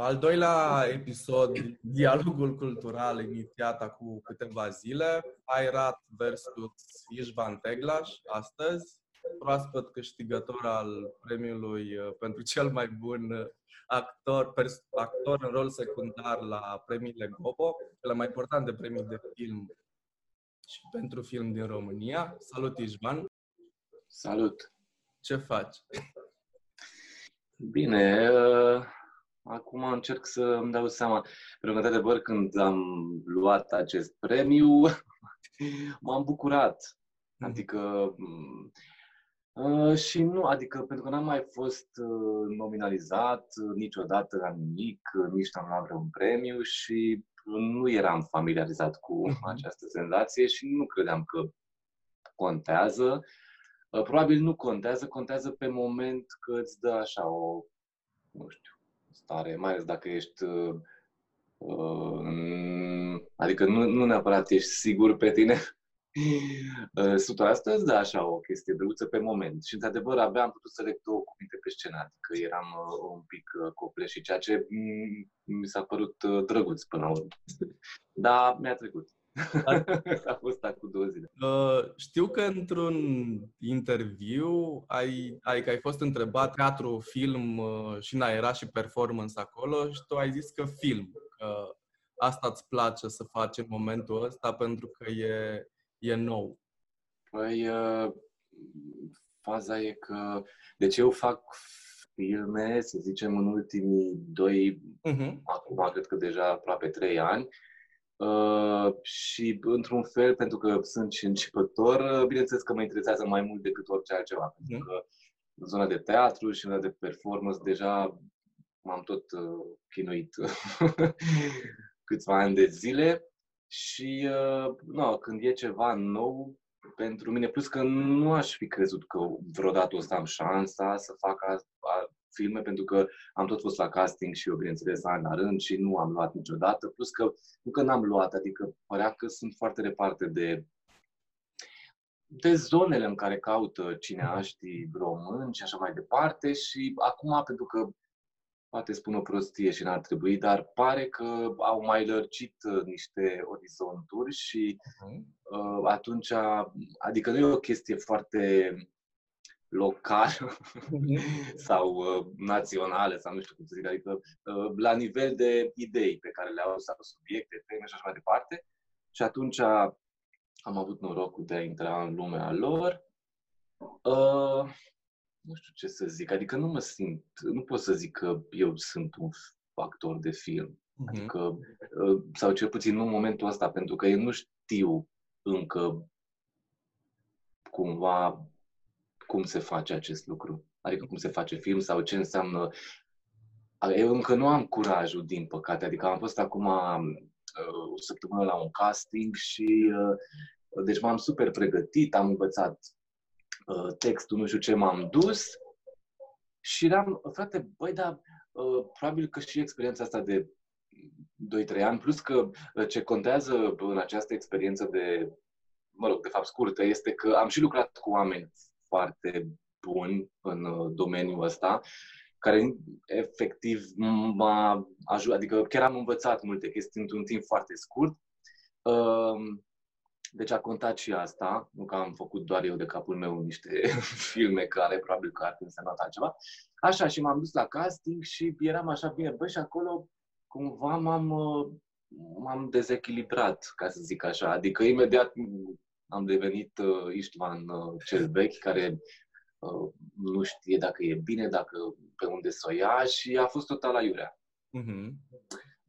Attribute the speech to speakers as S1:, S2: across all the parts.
S1: Al doilea episod, dialogul cultural inițiat acum câteva zile, Airat versus Ișvan Teglaș, astăzi, proaspăt câștigător al premiului uh, pentru cel mai bun uh, actor, pers- actor în rol secundar la premiile Gobo, cele mai importante premii de film și pentru film din România. Salut, Ișvan!
S2: Salut!
S1: Ce faci?
S2: Bine, uh, acum încerc să îmi dau seama. Pentru că, de adevăr, când am luat acest premiu, m-am bucurat. Adică Uh, și nu, adică pentru că n-am mai fost uh, nominalizat uh, niciodată la nimic, uh, nici n-am luat vreun premiu și nu eram familiarizat cu mhm. această senzație și nu credeam că contează. Uh, probabil nu contează, contează pe moment că îți dă așa o, nu știu, stare, mai ales dacă ești uh, uh adică nu, nu neapărat ești sigur pe tine, 100% îți dă așa o chestie drăguță pe moment. Și, într-adevăr, abia am putut să leg două cuvinte pe scenă, adică eram uh, un pic uh, copleșit, ceea ce mi s-a părut uh, drăguț până la urmă. Dar mi-a trecut. A fost acum două zile.
S1: Uh, știu că într-un interviu ai, ai, că ai fost întrebat teatru, film uh, și în era și performance acolo și tu ai zis că film, că asta îți place să faci în momentul ăsta pentru că e, e nou?
S2: Păi, uh, faza e că... Deci eu fac filme, să zicem, în ultimii doi, uh-huh. acum cred că deja aproape trei ani, Uh, și într-un fel, pentru că sunt și începător, uh, bineînțeles că mă interesează mai mult decât orice altceva. Uh-huh. Pentru că în zona de teatru și în zona de performance deja m-am tot uh, chinuit câțiva ani de zile și uh, no, când e ceva nou pentru mine, plus că nu aș fi crezut că vreodată o să am șansa să fac a, a, filme, pentru că am tot fost la casting și eu, bineînțeles, ani la rând și nu am luat niciodată, plus că nu că n-am luat, adică părea că sunt foarte departe de de zonele în care caută cineaștii români și așa mai departe și acum, pentru că poate spun o prostie și n-ar trebui, dar pare că au mai lărgit uh, niște orizonturi și uh, atunci, adică nu e o chestie foarte locală mhm. sau uh, națională sau nu știu cum să zic, adică uh, la nivel de idei pe care le au sau subiecte, teme și așa mai departe. Și atunci am avut norocul de a intra în lumea lor. Uh, nu știu ce să zic, adică nu mă simt, nu pot să zic că eu sunt un actor de film. Uh-huh. Adică, uh, sau cel puțin nu în momentul ăsta, pentru că eu nu știu încă cumva cum se face acest lucru. Adică cum se face film sau ce înseamnă... Eu încă nu am curajul, din păcate. Adică am fost acum uh, o săptămână la un casting și uh, deci m-am super pregătit, am învățat Uh, textul, nu știu ce, m-am dus și eram, frate, băi, dar uh, probabil că și experiența asta de 2-3 ani, plus că uh, ce contează în această experiență de, mă rog, de fapt scurtă, este că am și lucrat cu oameni foarte buni în domeniul ăsta, care efectiv m-a ajutat, adică chiar am învățat multe chestii într-un timp foarte scurt. Deci a contat și asta, nu că am făcut doar eu de capul meu niște filme care probabil că ar fi însemnat altceva. Așa, și m-am dus la casting și eram așa bine, băi, și acolo cumva m-am, uh, m-am dezechilibrat, ca să zic așa. Adică imediat am devenit uh, Istvan uh, cel vechi, care uh, nu știe dacă e bine, dacă pe unde să o ia și a fost total la iurea. Uh-huh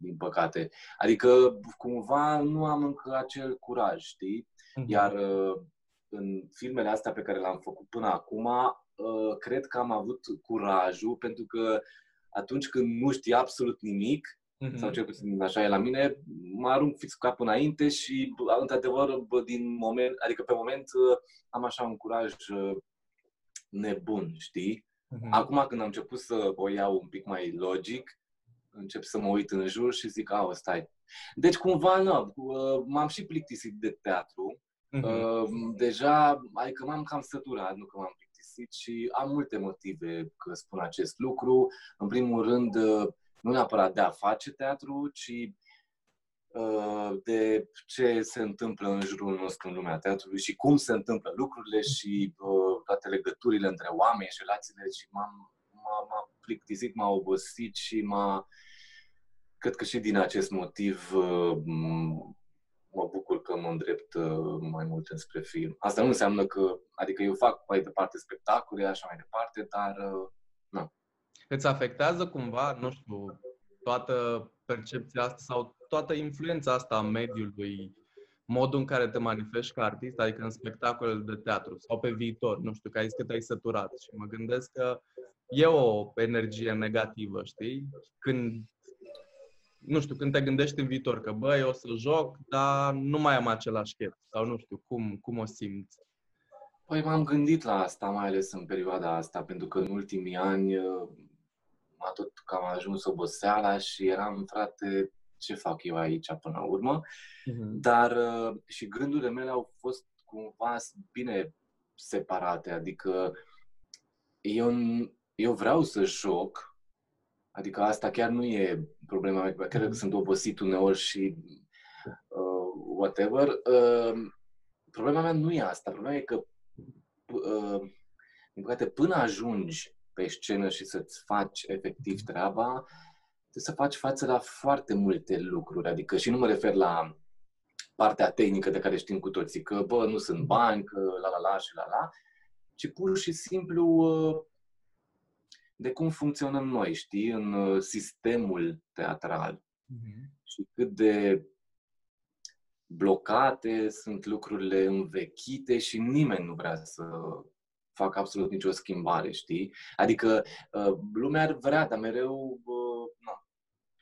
S2: din păcate. Adică, cumva, nu am încă acel curaj, știi? Uh-huh. Iar uh, în filmele astea pe care le-am făcut până acum, uh, cred că am avut curajul, pentru că atunci când nu știi absolut nimic, uh-huh. sau cel puțin așa e la mine, mă arunc fix capul înainte și, într-adevăr, din moment, adică pe moment uh, am așa un curaj nebun, știi? Uh-huh. Acum când am început să o iau un pic mai logic, încep să mă uit în jur și zic, a, stai. Deci cumva, nu, uh, m-am și plictisit de teatru. Uh-huh. Deja, adică m-am cam săturat, nu că m-am plictisit și am multe motive că spun acest lucru. În primul rând, uh, nu neapărat de a face teatru, ci uh, de ce se întâmplă în jurul nostru în lumea teatrului și cum se întâmplă lucrurile și uh, toate legăturile între oameni și relațiile și m-am, m-a, m-a plictisit, m-a obosit și m-a... Cred că și din acest motiv uh, mă bucur că mă îndrept mai mult înspre film. Asta nu înseamnă că, adică eu fac mai departe spectacole, așa mai departe, dar nu.
S1: Îți afectează cumva, nu știu, toată percepția asta sau toată influența asta a mediului, modul în care te manifesti ca artist, adică în spectacolele de teatru sau pe viitor, nu știu, că ai zis că te-ai săturat și mă gândesc că e o energie negativă, știi? Când, nu știu, când te gândești în viitor că, băi, o să joc, dar nu mai am același chef sau nu știu, cum, cum o simți?
S2: Păi m-am gândit la asta, mai ales în perioada asta, pentru că în ultimii ani m-a tot cam ajuns oboseala și eram, frate, ce fac eu aici până la urmă? Uh-huh. Dar uh, și gândurile mele au fost cumva bine separate, adică eu, eu vreau să joc, adică asta chiar nu e problema mea, chiar că mhm. sunt obosit uneori și uh, whatever. Uh, problema mea nu e asta, problema e că uh, din păcate, până ajungi pe scenă și să-ți faci efectiv treaba, trebuie să faci față la foarte multe lucruri. Adică și nu mă refer la partea tehnică de care știm cu toții, că bă, nu sunt bani, că la la la și la la, ci pur și simplu uh, de cum funcționăm noi, știi, în uh, sistemul teatral. Mm-hmm. Și cât de blocate sunt lucrurile învechite și nimeni nu vrea să fac absolut nicio schimbare, știi? Adică uh, lumea ar vrea, dar mereu, uh, na,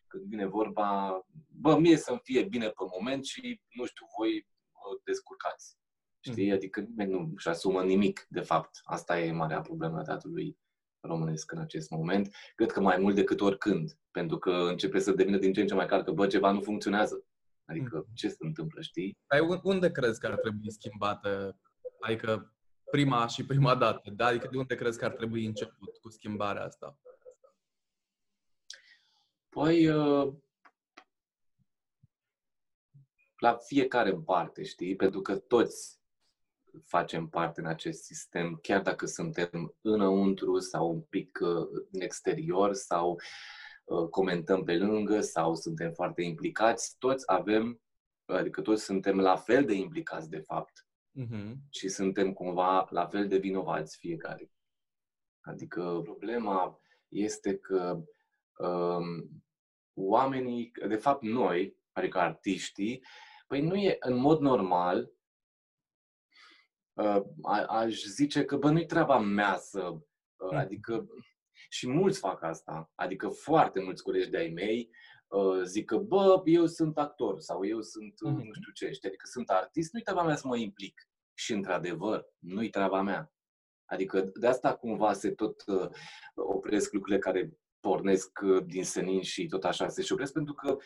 S2: când vine vorba, bă, mie să-mi fie bine pe moment și, nu știu, voi uh, descurcați. Știi? Mm. Adică nimeni nu își asumă nimic, de fapt. Asta e marea problemă a teatrului românesc în acest moment. Cred că mai mult decât oricând, pentru că începe să devină din ce în ce mai clar că, bă, ceva nu funcționează. Adică, mm. ce se întâmplă, știi?
S1: Ai unde crezi că ar trebui schimbată? Adică, prima și prima dată? Da? Adică de unde crezi că ar trebui început cu schimbarea asta?
S2: Păi, uh, la fiecare în parte, știi? Pentru că toți facem parte în acest sistem, chiar dacă suntem înăuntru sau un pic uh, în exterior sau uh, comentăm pe lângă sau suntem foarte implicați, toți avem, adică toți suntem la fel de implicați de fapt uh-huh. și suntem cumva la fel de vinovați fiecare. Adică problema este că um, oamenii, de fapt noi, adică artiștii, păi nu e în mod normal, uh, a, aș zice că bă, nu-i treaba mea să, uh, adică și mulți fac asta, adică foarte mulți colegi de-ai mei uh, zic că, bă, eu sunt actor sau eu sunt uh, nu știu ce, știi? adică sunt artist, nu-i treaba mea să mă implic. Și într-adevăr, nu-i treaba mea. Adică de asta cumva se tot uh, opresc lucrurile care pornesc uh, din senin și tot așa se și opresc, pentru că,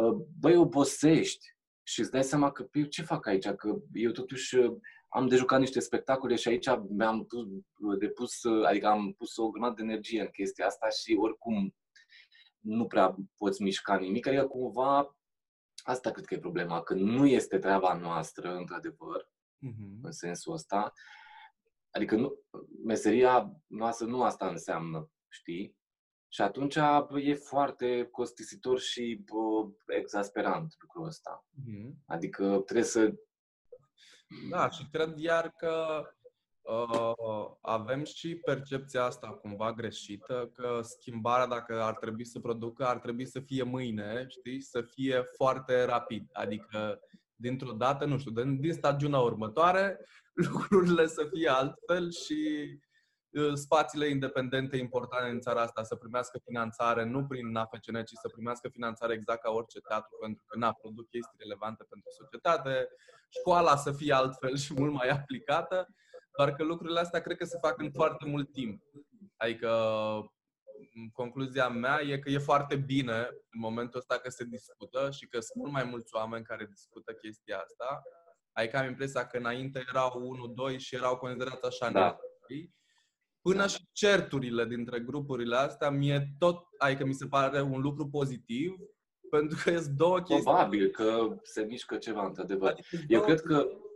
S2: uh, băi, obosești și îți dai seama că eu ce fac aici, că eu totuși uh, am de jucat niște spectacole și aici mi-am pus, depus, adică am pus o grămadă de energie în chestia asta și oricum nu prea poți mișca nimic, adică cumva asta cred că e problema, că nu este treaba noastră, într-adevăr, uh-huh. în sensul ăsta. Adică nu, meseria noastră nu asta înseamnă, știi? Și atunci e foarte costisitor și bă, exasperant lucrul ăsta. Mm-hmm. Adică trebuie să...
S1: Da, și cred iar că uh, avem și percepția asta cumva greșită, că schimbarea, dacă ar trebui să producă, ar trebui să fie mâine, știi? Să fie foarte rapid. Adică, dintr-o dată, nu știu, din, din stagiunea următoare, lucrurile să fie altfel și Uh, spațiile independente importante în țara asta să primească finanțare nu prin AFCN, ci să primească finanțare exact ca orice teatru, pentru că n-a produc chestii relevante pentru societate, școala să fie altfel și mult mai aplicată, doar că lucrurile astea cred că se fac în foarte mult timp. Adică concluzia mea e că e foarte bine în momentul ăsta că se discută și că sunt mult mai mulți oameni care discută chestia asta. Adică am impresia că înainte erau 1, 2 și erau considerați așa da Până și certurile dintre grupurile astea, mie tot, adică mi se pare un lucru pozitiv, pentru că sunt două chestii.
S2: Probabil că se mișcă ceva, într-adevăr. Adică Eu cred că, uh-huh.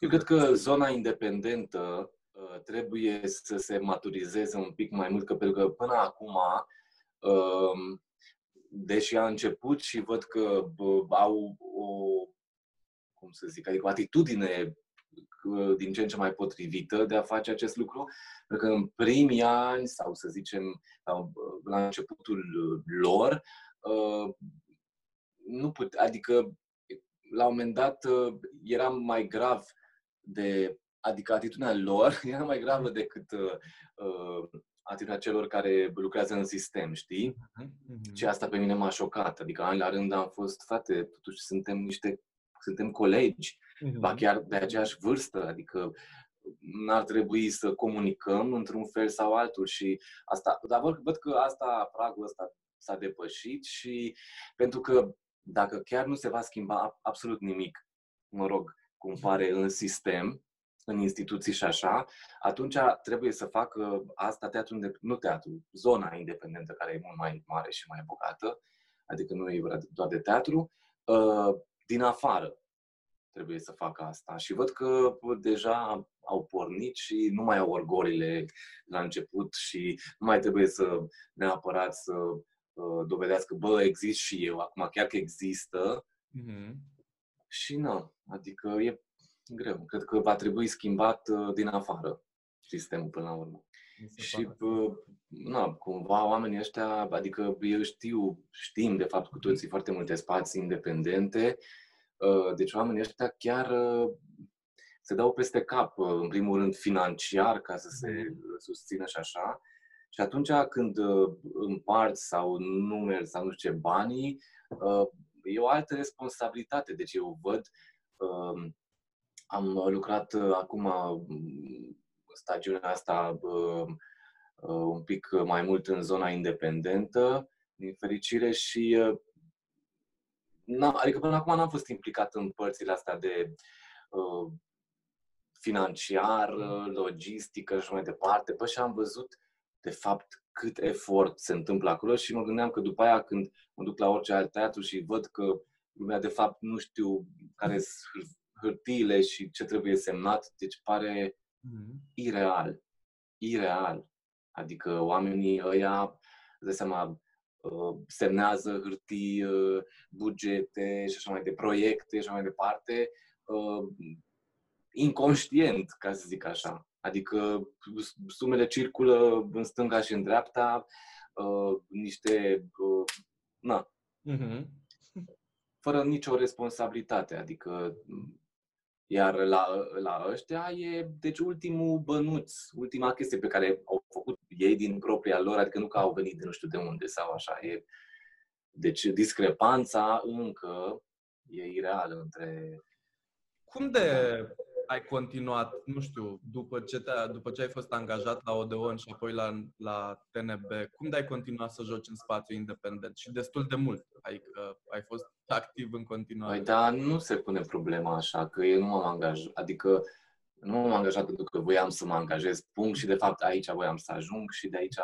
S2: Eu cred că zona independentă uh, trebuie să se maturizeze un pic mai mult, că pentru că până acum, uh, deși a început și văd că uh, au o, cum să zic, adică o atitudine din ce în ce mai potrivită de a face acest lucru, pentru că în primii ani, sau să zicem la începutul lor, uh, nu put, adică la un moment dat uh, era mai grav de, adică atitudinea lor era mai gravă decât uh, atitudinea celor care lucrează în sistem, știi? Uh-huh. Și asta pe mine m-a șocat. Adică, an la rând am fost, frate, totuși suntem niște, suntem colegi, uh-huh. ba chiar de aceeași vârstă, adică n-ar trebui să comunicăm într-un fel sau altul și asta, dar văd, văd că asta, pragul ăsta s-a depășit și pentru că dacă chiar nu se va schimba absolut nimic, mă rog, cum pare în sistem, în instituții și așa, atunci trebuie să facă asta teatru, nu teatru, zona independentă care e mult mai mare și mai bogată, adică nu e doar de teatru, uh, din afară trebuie să facă asta. Și văd că deja au pornit și nu mai au orgolile la început și nu mai trebuie să neapărat să uh, dovedească, bă, exist și eu, acum chiar că există. Mm-hmm. Și nu, adică e greu. Cred că va trebui schimbat uh, din afară sistemul până la urmă. Și, uh, na, cumva oamenii ăștia, adică eu știu, știm de fapt cu toții foarte multe spații independente, uh, deci oamenii ăștia chiar se dau peste cap, în primul rând financiar, ca să se mhm. susțină și așa. Și atunci când împarți sau numeri sau nu știu ce banii, e o altă responsabilitate. Deci eu văd am lucrat uh, acum mm, stagiunea asta uh, un pic mai mult în zona independentă, din fericire, și na, adică până acum n-am fost implicat în părțile astea de uh, financiar, logistică și mai departe. Păi și am văzut, de fapt, cât efort se întâmplă acolo și mă gândeam că după aia când mă duc la orice alt teatru și văd că lumea de fapt nu știu care sunt hârtiile și ce trebuie semnat, deci pare mm-hmm. ireal. Ireal. Adică oamenii ăia, de seama, uh, semnează hârtii, uh, bugete și așa mai de proiecte și așa mai departe, uh, inconștient, ca să zic așa. Adică sumele circulă în stânga și în dreapta, niște, na, mm-hmm. fără nicio responsabilitate. Adică iar la, la ăștia e, deci, ultimul bănuț, ultima chestie pe care au făcut ei din propria lor, adică nu că au venit de nu știu de unde sau așa. E, deci, discrepanța încă e ireală între...
S1: Cum de ai continuat, nu știu, după ce, te după ce ai fost angajat la Odeon și apoi la, la TNB, cum de ai continuat să joci în spațiu independent? Și destul de mult, adică ai fost activ în continuare.
S2: Păi, dar nu se pune problema așa, că eu nu m-am angajat, adică nu m-am angajat pentru că voiam să mă angajez, punct, și de fapt aici voiam să ajung și de aici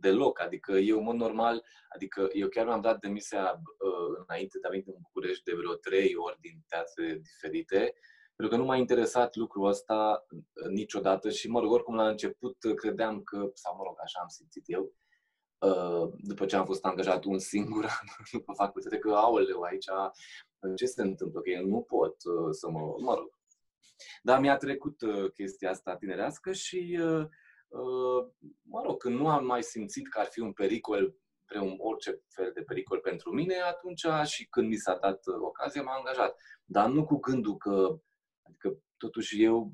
S2: deloc. Adică eu, în mod normal, adică eu chiar mi-am dat demisia uh, înainte de a venit în București de vreo trei ori din teatre diferite pentru că nu m-a interesat lucrul ăsta uh, niciodată și, mă rog, oricum la început uh, credeam că, sau mă rog, așa am simțit eu, uh, după ce am fost angajat un singur an după facultate, că, aoleu, aici ce se întâmplă? Că eu nu pot să mă, mă rog. Dar mi-a trecut chestia asta tinerească și, mă rog, când nu am mai simțit că ar fi un pericol un orice fel de pericol pentru mine, atunci și când mi s-a dat ocazia, m-am angajat. Dar nu cu gândul că Adică, totuși, eu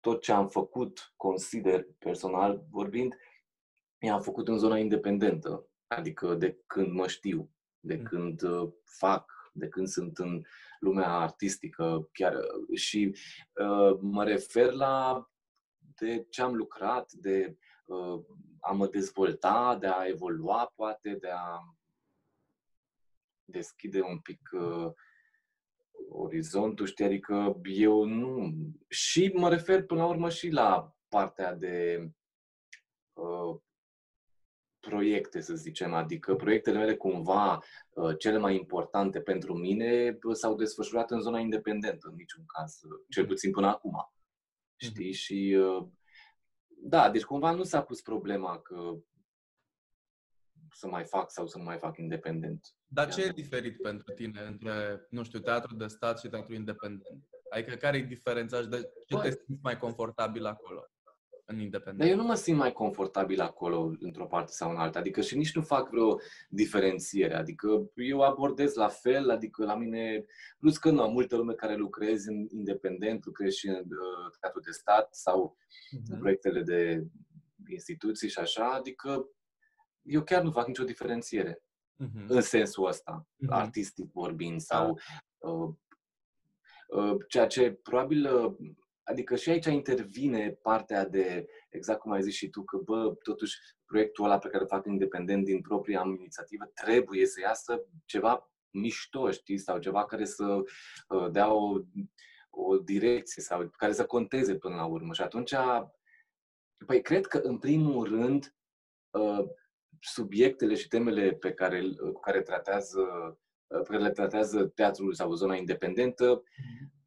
S2: tot ce am făcut, consider personal vorbind, i-am făcut în zona independentă. Adică de când mă știu, de mm. când uh, fac, de când sunt în lumea artistică chiar și uh, mă refer la de ce am lucrat, de uh, a mă dezvolta, de a evolua poate, de a deschide un pic uh, orizontul, știi, adică eu nu... Și mă refer până la urmă și la partea de uh, proiecte, să zicem, adică proiectele mele cumva uh, cele mai importante pentru mine uh, s-au desfășurat în zona independentă, în niciun caz, uh, cel mhm. puțin până acum. Mhm. Știi? Și da, deci cumva nu s-a pus problema că să mai fac sau să nu mai fac independent.
S1: Dar ce e diferit pentru tine între, nu știu, teatru de stat și teatru independent? Adică care e diferența și de ce te simți mai confortabil acolo? În independent.
S2: Dar eu nu mă simt mai confortabil acolo, într-o parte sau în alta. Adică și nici nu fac vreo diferențiere. Adică eu abordez la fel, adică la mine... Plus că nu, multă lume care lucrezi în independent, lucrezi și în uh, teatru de stat sau uh-huh. în mhm. proiectele de instituții și așa, adică eu chiar nu fac nicio diferențiere uh-huh. în sensul ăsta, uh-huh. artistic vorbind sau uh, uh, ceea ce probabil uh, Adică și aici intervine partea de, exact cum ai zis și tu, că bă, totuși proiectul ăla pe care îl fac independent din propria inițiativă trebuie să iasă ceva mișto, știi, sau ceva care să uh, dea o, o direcție sau care să conteze până la urmă. Și atunci, păi cred că în primul rând uh, subiectele și temele pe care, cu care tratează pe care le tratează teatrul sau zona independentă mhm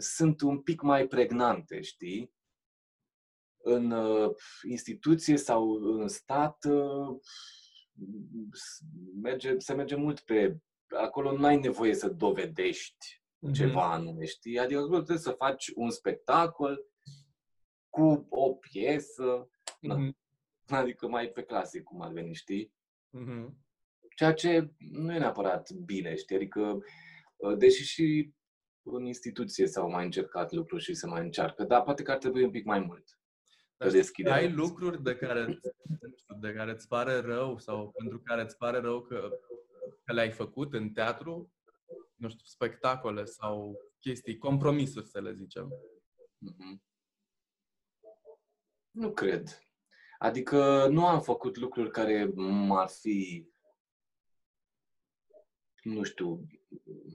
S2: sunt un pic mai pregnante, știi? În uh, instituție sau în stat uh, merge, se merge mult pe... Acolo nu ai nevoie să dovedești mm-hmm. ceva anume, știi? Adică acolo trebuie să faci un spectacol cu o piesă, mm-hmm. adică mai pe clasic cum ar veni, știi? Mm-hmm. Ceea ce nu e neapărat bine, știi? Adică, uh, deși și în instituție s-au mai încercat lucruri și se mai încearcă, dar poate că ar trebui un pic mai mult.
S1: Dar ai lucruri de care, de care îți pare rău sau pentru care îți pare rău că, că le-ai făcut în teatru? Nu știu, spectacole sau chestii, compromisuri, să le zicem. Mm-hmm.
S2: Nu cred. Adică nu am făcut lucruri care m-ar fi, nu știu,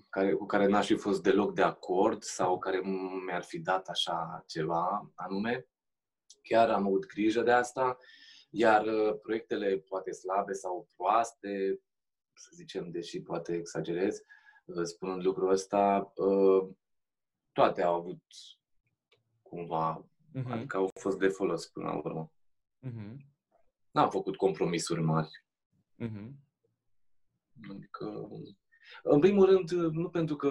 S2: care, cu care n-aș fi fost deloc de acord sau care mi-ar fi dat așa ceva anume. Chiar am avut grijă de asta, iar uh, proiectele poate slabe sau proaste, să zicem, deși poate exagerez, uh, spunând lucrul ăsta, uh, toate au avut cumva, uh-huh. adică au fost de folos până la urmă. Uh-huh. N-am făcut compromisuri mari. Uh-huh. Adică în primul rând, nu pentru că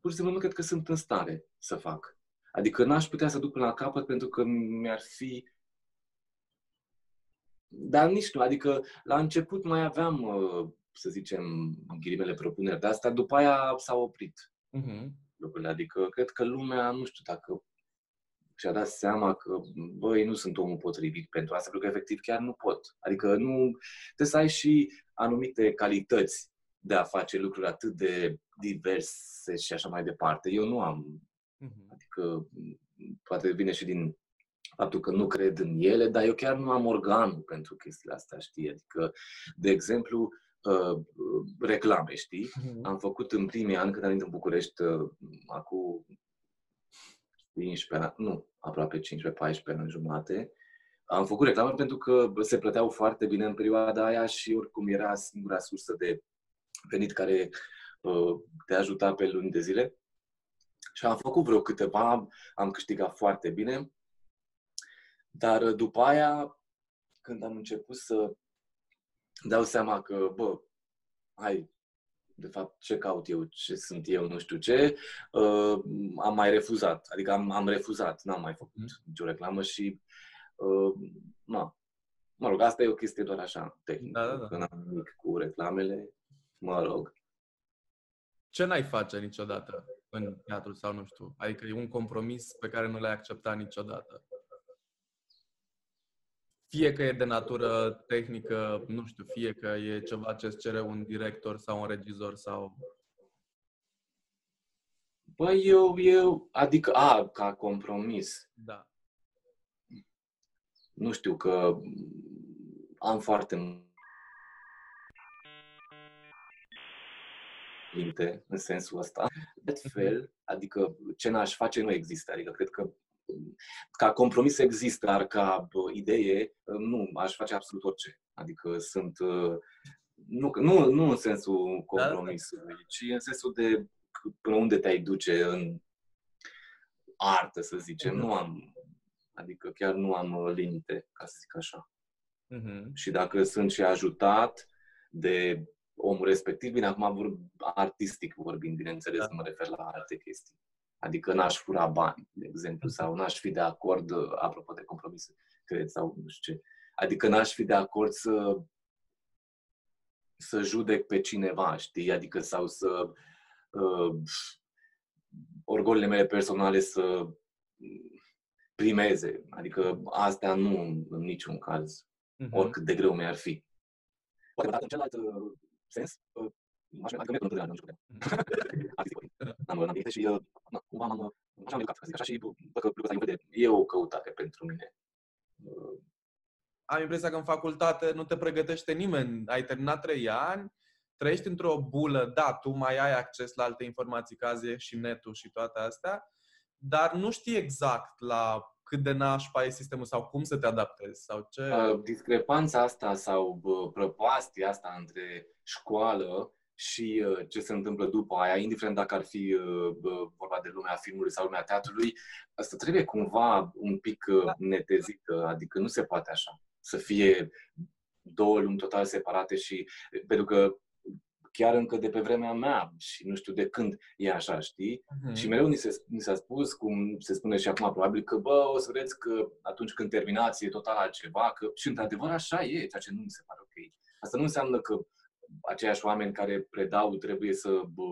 S2: pur și simplu nu cred că sunt în stare să fac. Adică n-aș putea să duc până la capăt pentru că mi-ar fi... Dar nici nu. Adică la început mai aveam, să zicem, în ghilimele propuneri de asta, după aia s-au oprit uh-huh. lucrurile. Adică cred că lumea, nu știu dacă și-a dat seama că, băi, nu sunt omul potrivit pentru asta, pentru că efectiv chiar nu pot. Adică nu, trebuie să ai și anumite calități de a face lucruri atât de diverse și așa mai departe. Eu nu am. Mhm. Adică poate vine și din faptul că nu cred în ele, dar eu chiar nu am organul pentru chestiile astea, știi? Adică, de exemplu, uh, reclame, știi? Mm-hmm. Am făcut în primii ani, când am venit în București, uh, acum 15, nu, aproape 15-14 ani jumate, am făcut reclamă pentru că se plăteau foarte bine în perioada aia și oricum era singura sursă de venit care uh, te ajuta pe luni de zile. Și am făcut vreo câteva, am câștigat foarte bine. Dar uh, după aia, când am început să dau seama că, bă, hai, de fapt, ce caut eu, ce sunt eu, nu știu ce, uh, am mai refuzat. Adică am, am refuzat, n-am mai făcut mm. nicio reclamă și Uh, na. Mă rog, asta e o chestie doar așa, tehnică. Da, da, da. Că n-am nimic cu reclamele, mă rog.
S1: Ce n-ai face niciodată în teatru sau nu știu? Adică e un compromis pe care nu l-ai acceptat niciodată. Fie că e de natură tehnică, nu știu, fie că e ceva ce îți cere un director sau un regizor sau...
S2: Băi, eu, eu, adică, a, ca compromis.
S1: Da
S2: nu știu că am foarte minte în sensul ăsta. De fel, adică ce n-aș face nu există. Adică cred că ca compromis există, dar ca idee, nu, aș face absolut orice. Adică sunt, nu, nu, nu în sensul compromisului, da? ci în sensul de până unde te-ai duce în artă, să zicem. Uh-huh. Nu am, adică chiar nu am limite, ca să zic așa. Uh-huh. Și dacă sunt și ajutat de omul respectiv, bine, acum vorb, artistic vorbind, bineînțeles, da. mă refer la alte chestii. Adică n-aș fura bani, de exemplu, sau n-aș fi de acord, apropo de compromis, cred, sau nu știu ce. Adică n-aș fi de acord să să judec pe cineva, știi? Adică sau să uh, orgolile mele personale să primeze. Adică astea nu în niciun caz, uh-huh. oricât de greu mi-ar fi. Poate în celălalt uh, sens, uh, aș adică merg întâlnirea, nu știu N-am, n-am și uh, cumva m-am, așa am educat, așa și văd că lucrul ăsta e, e o căutare pentru mine.
S1: Uh, am impresia că în facultate nu te pregătește nimeni. Ai terminat trei ani, trăiești într-o bulă, da, tu mai ai acces la alte informații, caze și netul și toate astea, dar nu știi exact la cât de nașpa e sistemul sau cum să te adaptezi sau ce...
S2: Discrepanța asta sau prăpastia asta între școală și uh, ce se întâmplă după aia, indiferent dacă ar fi uh, vorba de lumea filmului sau lumea teatrului, asta trebuie cumva un pic uh, da. netezită, adică nu se poate așa, să fie două lumi total separate și pentru că chiar încă de pe vremea mea și nu știu de când e așa, știi? Uh-huh. Și mereu ni, se, ni s-a spus, cum se spune și acum probabil, că bă, o să vedeți că atunci când terminați e total altceva, că și într-adevăr așa e, ceea ce nu mi se pare ok. Asta nu înseamnă că aceiași oameni care predau trebuie să... Bă,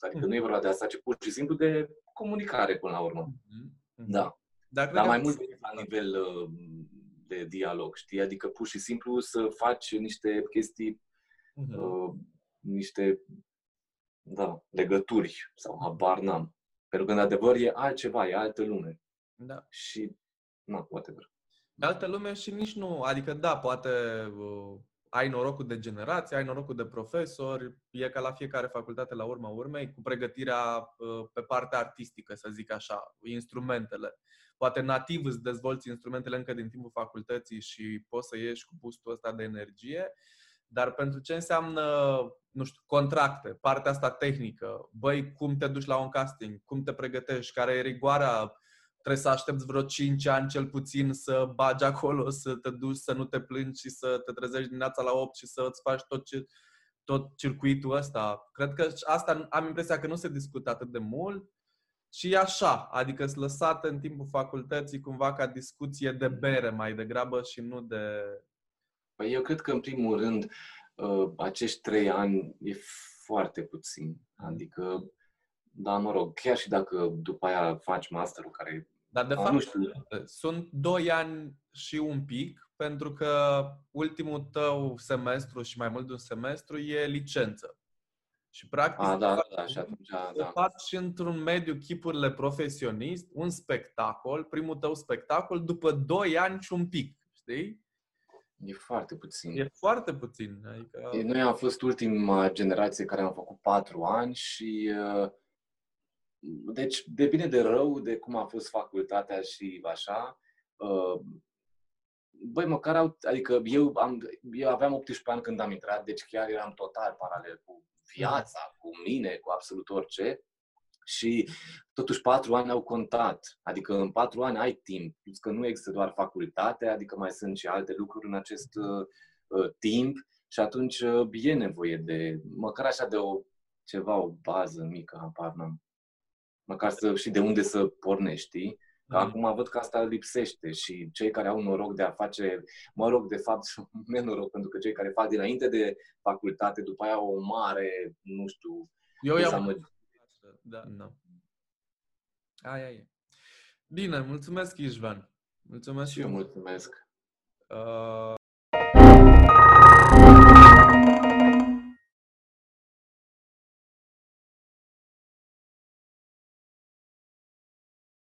S2: adică uh-huh. nu e vorba de asta, ci pur și simplu de comunicare până la urmă. Uh-huh. Da. Dar, Dar mai mult la nivel uh, de dialog, știi? Adică pur și simplu să faci niște chestii uh-huh. Uh, niște da, legături sau habar n-am. Pentru că, în adevăr, e altceva, e altă lume. Da. Și, nu, whatever.
S1: E altă lume și nici nu, adică da, poate uh, ai norocul de generație, ai norocul de profesori, e ca la fiecare facultate la urma urmei, cu pregătirea uh, pe partea artistică, să zic așa, instrumentele. Poate nativ îți dezvolți instrumentele încă din timpul facultății și poți să ieși cu boostul ăsta de energie, dar pentru ce înseamnă, nu știu, contracte, partea asta tehnică, băi, cum te duci la un casting, cum te pregătești, care e rigoarea, trebuie să aștepți vreo 5 ani cel puțin să bagi acolo, să te duci, să nu te plângi și să te trezești dimineața la 8 și să îți faci tot, ce, tot circuitul ăsta. Cred că asta am impresia că nu se discută atât de mult și e așa, adică sunt lăsată în timpul facultății cumva ca discuție de bere mai degrabă și nu de,
S2: Păi eu cred că, în primul rând, uh, acești trei ani e foarte puțin. Adică, da, mă rog, chiar și dacă după aia faci masterul care...
S1: Dar, de fapt, nu știu. sunt doi ani și un pic, pentru că ultimul tău semestru și mai mult de un semestru e licență. Și practic
S2: A, da, da, și atunci, da.
S1: faci într-un mediu chipurile profesionist, un spectacol, primul tău spectacol, după doi ani și un pic, știi?
S2: E foarte puțin.
S1: E foarte puțin. Adică...
S2: Noi am fost ultima generație care am făcut patru ani și uh, deci, de bine de rău, de cum a fost facultatea și așa, uh, băi, măcar au, adică eu, am, eu aveam 18 ani când am intrat, deci chiar eram total paralel cu viața, cu mine, cu absolut orice. Și totuși patru ani au contat. Adică în patru ani ai timp. Plus că nu există doar facultate, adică mai sunt și alte lucruri în acest uh, uh timp și atunci uh, e nevoie de, măcar așa de o, ceva, o bază mică, apar n-am. Măcar să și de unde să pornești, știi? Că mm. acum văd că asta lipsește și cei care au noroc de a face, mă rog, de fapt, nenoroc, pentru că cei care fac dinainte de facultate, după aia o mare, nu știu,
S1: eu i-am, da. da. Aia e. Bine, mulțumesc, Ișvan. Mulțumesc
S2: și eu. mulțumesc. Uh,